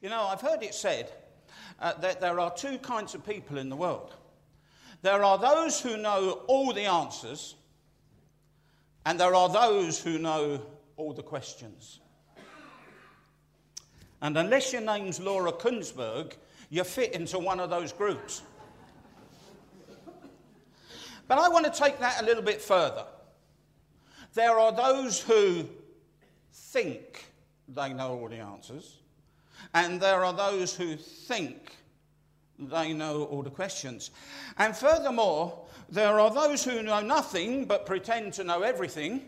You know, I've heard it said uh, that there are two kinds of people in the world. There are those who know all the answers, and there are those who know all the questions. And unless your name's Laura Kuenssberg, you fit into one of those groups. But I want to take that a little bit further. There are those who think they know all the answers, and there are those who think they know all the questions. And furthermore, there are those who know nothing but pretend to know everything,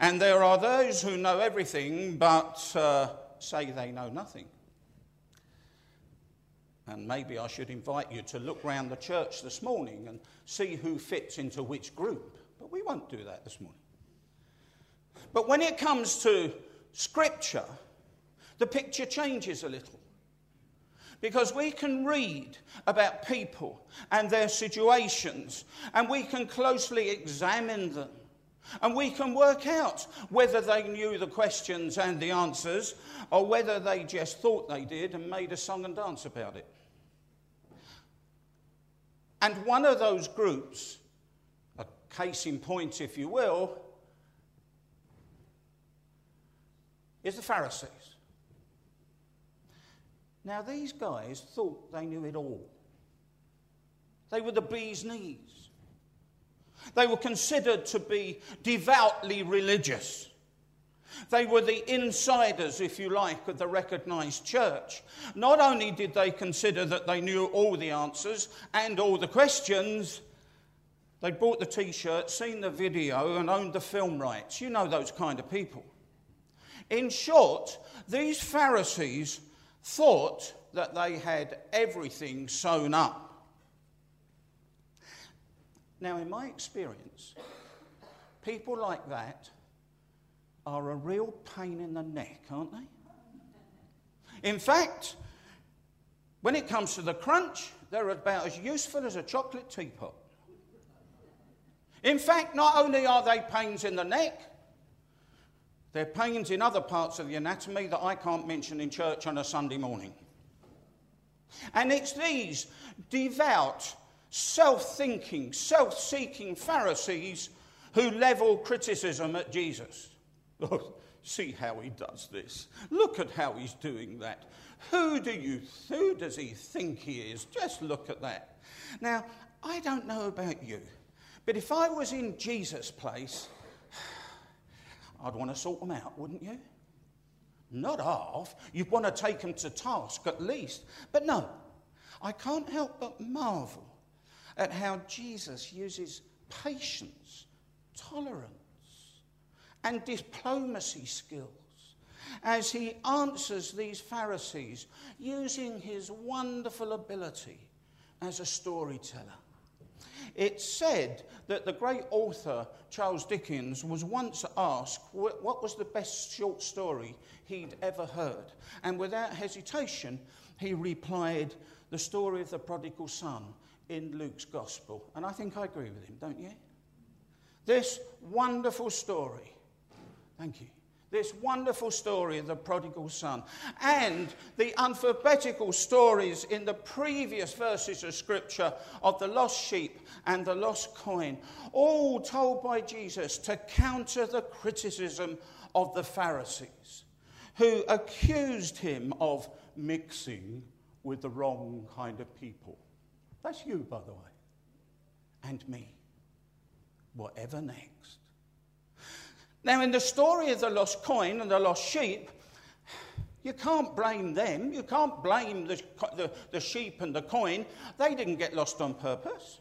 and there are those who know everything but uh, say they know nothing. And maybe I should invite you to look round the church this morning and see who fits into which group. But we won't do that this morning. But when it comes to Scripture, the picture changes a little. Because we can read about people and their situations, and we can closely examine them. And we can work out whether they knew the questions and the answers, or whether they just thought they did and made a song and dance about it. And one of those groups, a case in point, if you will, is the Pharisees. Now, these guys thought they knew it all. They were the bee's knees. They were considered to be devoutly religious. They were the insiders, if you like, of the recognized church. Not only did they consider that they knew all the answers and all the questions, they bought the t shirt, seen the video, and owned the film rights. You know those kind of people. In short, these Pharisees thought that they had everything sewn up. Now, in my experience, people like that are a real pain in the neck, aren't they? In fact, when it comes to the crunch, they're about as useful as a chocolate teapot. In fact, not only are they pains in the neck, they're pains in other parts of the anatomy that I can't mention in church on a Sunday morning. And it's these devout, self thinking, self seeking Pharisees who level criticism at Jesus. Oh, see how he does this. Look at how he's doing that. Who do you who does he think he is? Just look at that. Now, I don't know about you, but if I was in Jesus' place, I'd want to sort them out, wouldn't you? Not half. You'd want to take them to task at least. But no, I can't help but marvel at how Jesus uses patience, tolerance, and diplomacy skills as he answers these Pharisees using his wonderful ability as a storyteller. It's said that the great author Charles Dickens was once asked what was the best short story he'd ever heard. And without hesitation, he replied, The story of the prodigal son in Luke's gospel. And I think I agree with him, don't you? This wonderful story. Thank you this wonderful story of the prodigal son and the alphabetical stories in the previous verses of scripture of the lost sheep and the lost coin, all told by Jesus to counter the criticism of the Pharisees who accused him of mixing with the wrong kind of people. That's you, by the way, and me. Whatever next. Now, in the story of the lost coin and the lost sheep, you can't blame them. You can't blame the, the, the, sheep and the coin. They didn't get lost on purpose.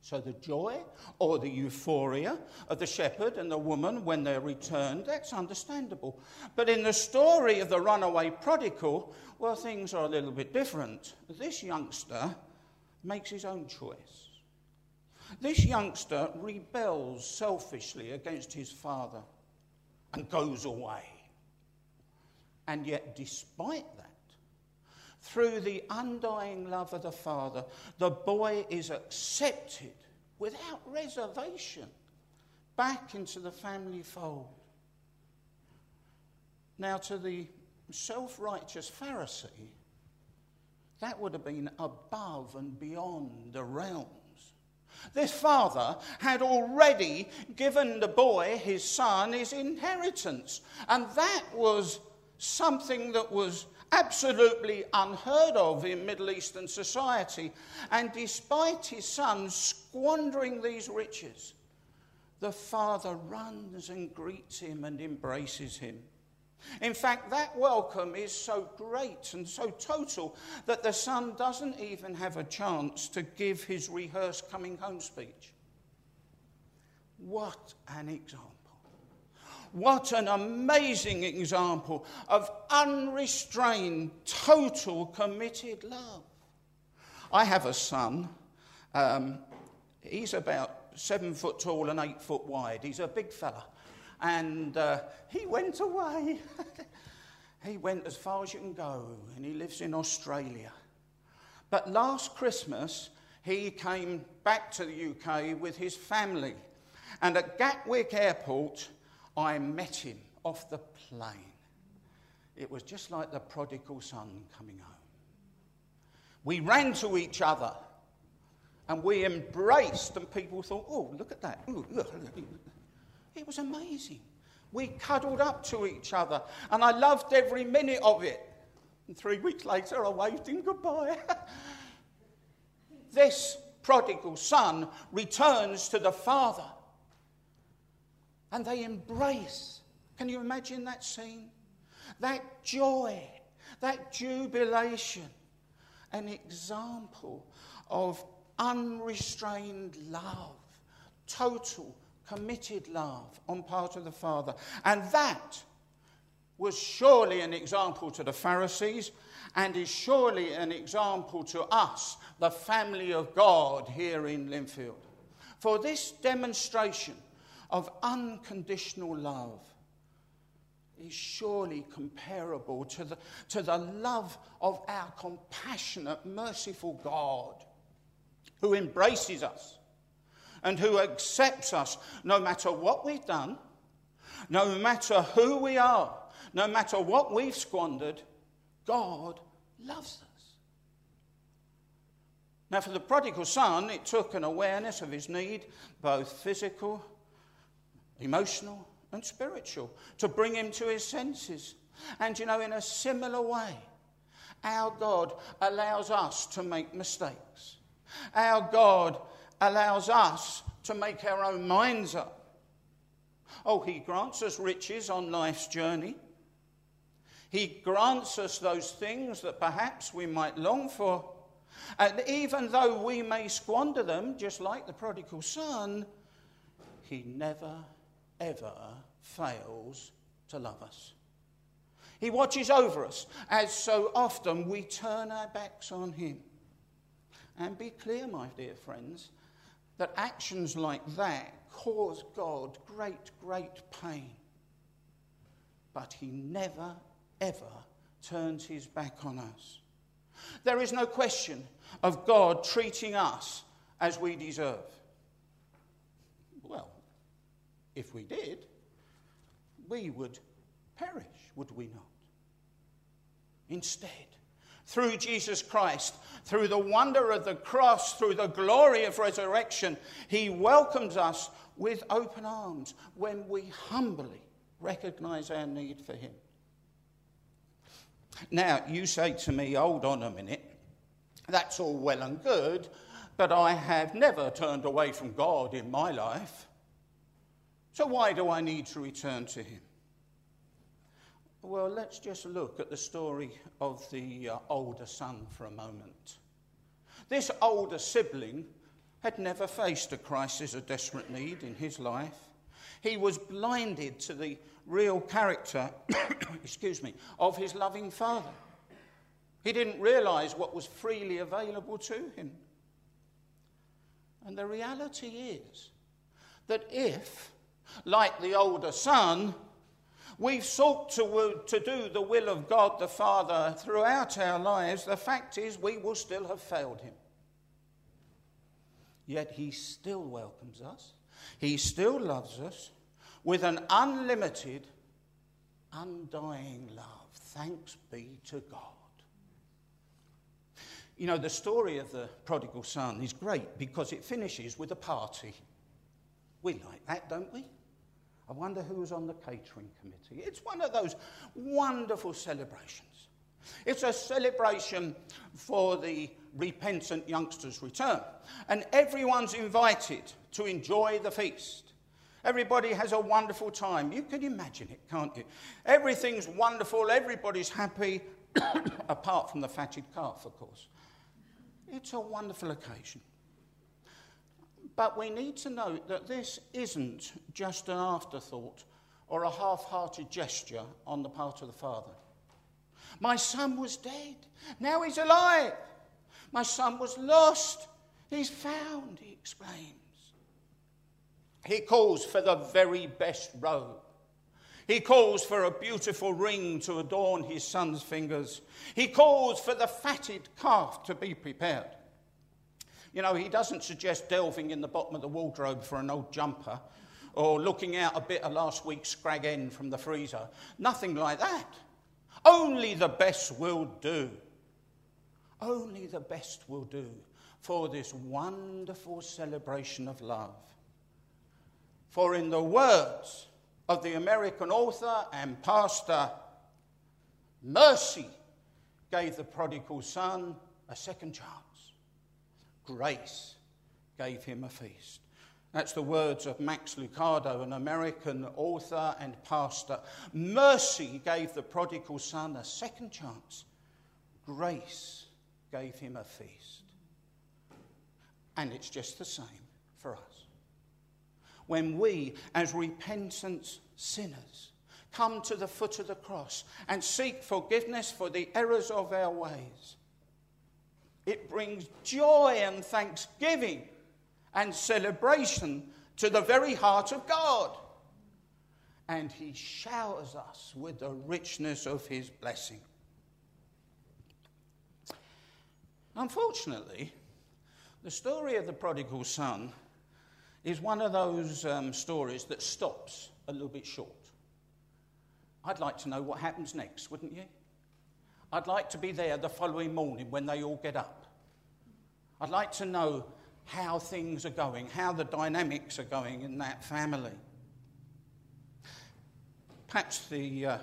So, the joy or the euphoria of the shepherd and the woman when they're returned, that's understandable. But in the story of the runaway prodigal, well, things are a little bit different. This youngster makes his own choice. This youngster rebels selfishly against his father and goes away. And yet, despite that, through the undying love of the father, the boy is accepted without reservation back into the family fold. Now, to the self righteous Pharisee, that would have been above and beyond the realms. This father had already given the boy, his son, his inheritance. And that was something that was absolutely unheard of in Middle Eastern society. And despite his son squandering these riches, the father runs and greets him and embraces him. In fact, that welcome is so great and so total that the son doesn't even have a chance to give his rehearsed coming home speech. What an example! What an amazing example of unrestrained, total, committed love. I have a son. Um, he's about seven foot tall and eight foot wide. He's a big fella. And uh, he went away. he went as far as you can go, and he lives in Australia. But last Christmas, he came back to the UK with his family. And at Gatwick Airport, I met him off the plane. It was just like the prodigal son coming home. We ran to each other and we embraced, and people thought, oh, look at that. Ooh. It was amazing. We cuddled up to each other, and I loved every minute of it. And three weeks later, I waved him goodbye. this prodigal son returns to the father, and they embrace. Can you imagine that scene? That joy, that jubilation, an example of unrestrained love, total, committed love on part of the Father. And that was surely an example to the Pharisees and is surely an example to us, the family of God here in Linfield. For this demonstration of unconditional love is surely comparable to the, to the love of our compassionate, merciful God who embraces us and who accepts us no matter what we've done, no matter who we are, no matter what we've squandered, God loves us. Now, for the prodigal son, it took an awareness of his need, both physical, emotional, and spiritual, to bring him to his senses. And you know, in a similar way, our God allows us to make mistakes. Our God allows us to make our own minds up. Oh, He grants us riches on life's journey. He grants us those things that perhaps we might long for. And even though we may squander them, just like the prodigal son, He never, ever fails to love us. He watches over us as so often we turn our backs on Him. And be clear, my dear friends, that actions like that cause God great, great pain. But He never, ever turns His back on us. There is no question of God treating us as we deserve. Well, if we did, we would perish, would we not? Instead, through Jesus Christ, through the wonder of the cross, through the glory of resurrection, He welcomes us with open arms when we humbly recognize our need for Him. Now, you say to me, hold on a minute, that's all well and good, but I have never turned away from God in my life. So why do I need to return to Him? Well, let's just look at the story of the uh, older son for a moment. This older sibling had never faced a crisis of desperate need in his life. He was blinded to the real character, excuse me, of his loving father. He didn't realize what was freely available to him. And the reality is that if, like the older son, We've sought to, to do the will of God the Father throughout our lives. The fact is, we will still have failed Him. Yet He still welcomes us, He still loves us with an unlimited, undying love. Thanks be to God. You know, the story of the prodigal son is great because it finishes with a party. We like that, don't we? I wonder who's on the catering committee. It's one of those wonderful celebrations. It's a celebration for the repentant youngster's return. And everyone's invited to enjoy the feast. Everybody has a wonderful time. You can imagine it, can't you? Everything's wonderful, everybody's happy, apart from the fatted calf, of course. It's a wonderful occasion. But we need to note that this isn't just an afterthought or a half hearted gesture on the part of the Father. My son was dead. Now he's alive. My son was lost. He's found, he explains. He calls for the very best robe. He calls for a beautiful ring to adorn his son's fingers. He calls for the fatted calf to be prepared. You know, he doesn't suggest delving in the bottom of the wardrobe for an old jumper or looking out a bit of last week's scrag end from the freezer. Nothing like that. Only the best will do. Only the best will do for this wonderful celebration of love. For, in the words of the American author and pastor, mercy gave the prodigal son a second chance. Grace gave him a feast. That's the words of Max Lucado, an American author and pastor. Mercy gave the prodigal son a second chance. Grace gave him a feast. And it's just the same for us. When we, as repentant sinners, come to the foot of the cross and seek forgiveness for the errors of our ways, it brings joy and thanksgiving and celebration to the very heart of God. And He showers us with the richness of His blessing. Unfortunately, the story of the prodigal son is one of those um, stories that stops a little bit short. I'd like to know what happens next, wouldn't you? I'd like to be there the following morning when they all get up. I'd like to know how things are going, how the dynamics are going in that family. Perhaps the uh,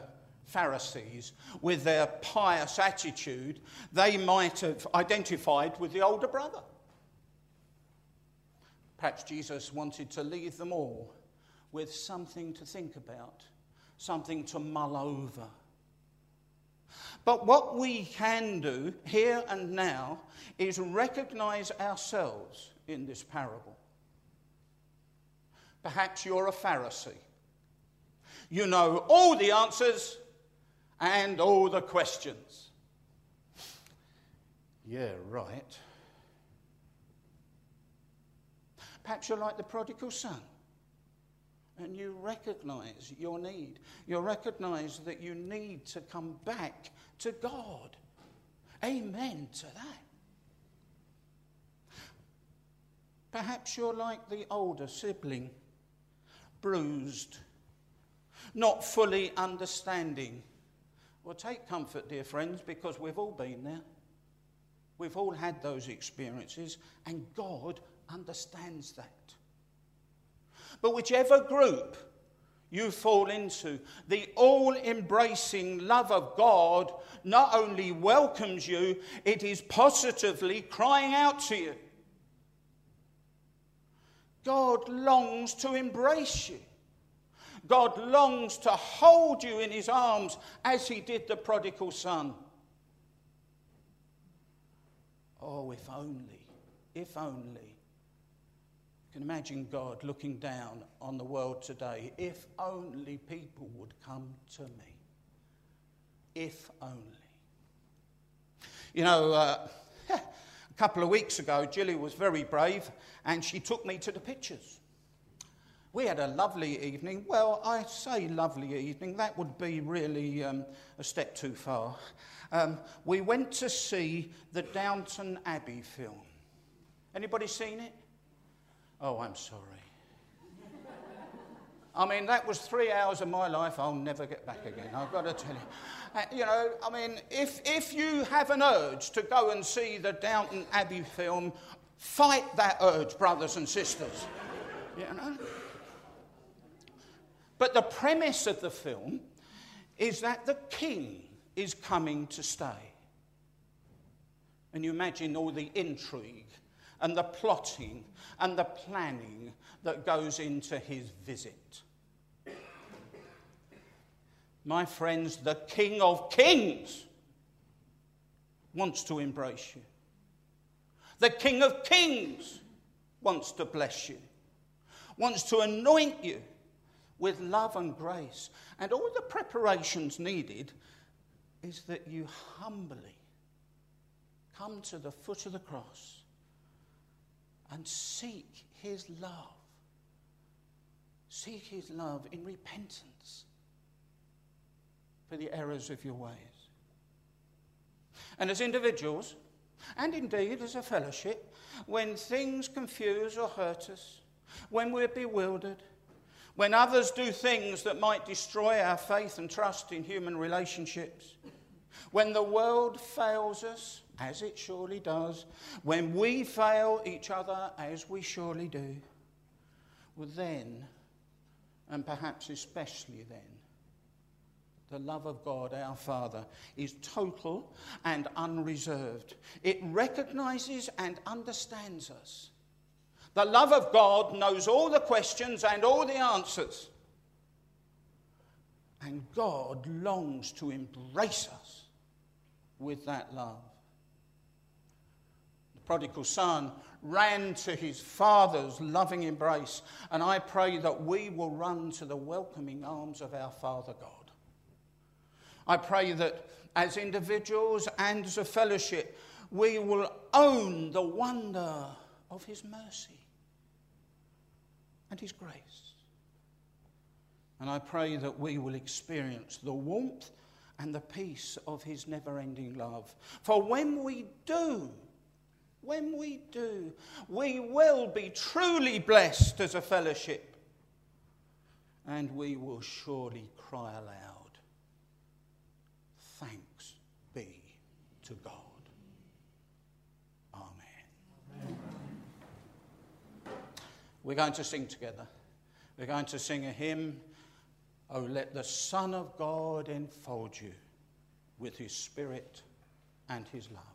Pharisees, with their pious attitude, they might have identified with the older brother. Perhaps Jesus wanted to leave them all with something to think about, something to mull over. But what we can do here and now is recognize ourselves in this parable. Perhaps you're a Pharisee. You know all the answers and all the questions. Yeah, right. Perhaps you're like the prodigal son and you recognize your need. You recognize that you need to come back to God. Amen to that. Perhaps you're like the older sibling, bruised, not fully understanding. Well, take comfort, dear friends, because we've all been there. We've all had those experiences, and God understands that. But whichever group you fall into, the all embracing love of God not only welcomes you, it is positively crying out to you. God longs to embrace you. God longs to hold you in his arms as he did the prodigal son. Oh, if only, if only. Can imagine God looking down on the world today. If only people would come to me. If only. You know, uh, a couple of weeks ago, Jilly was very brave and she took me to the pictures. We had a lovely evening. Well, I say lovely evening, that would be really um, a step too far. Um, we went to see the Downton Abbey film. Anybody seen it? Oh, I'm sorry. I mean, that was three hours of my life I'll never get back again, I've got to tell you. Uh, you know, I mean, if, if you have an urge to go and see the Downton Abbey film, fight that urge, brothers and sisters. you know? But the premise of the film is that the king is coming to stay. And you imagine all the intrigue and the plotting and the planning that goes into his visit. My friends, the King of Kings wants to embrace you. The King of Kings wants to bless you, wants to anoint you with love and grace. And all the preparations needed is that you humbly come to the foot of the cross and seek his love. Seek his love in repentance for the errors of your ways. And as individuals, and indeed as a fellowship, when things confuse or hurt us, when we're bewildered, when others do things that might destroy our faith and trust in human relationships, when the world fails us, as it surely does, when we fail each other, as we surely do, well, then, and perhaps especially then, the love of God, our Father, is total and unreserved. It recognizes and understands us. The love of God knows all the questions and all the answers. And God longs to embrace us with that love. Prodigal son ran to his father's loving embrace, and I pray that we will run to the welcoming arms of our Father God. I pray that as individuals and as a fellowship, we will own the wonder of his mercy and his grace. And I pray that we will experience the warmth and the peace of his never ending love. For when we do, when we do, we will be truly blessed as a fellowship. And we will surely cry aloud, Thanks be to God. Amen. We're going to sing together. We're going to sing a hymn. Oh, let the Son of God enfold you with his Spirit and his love.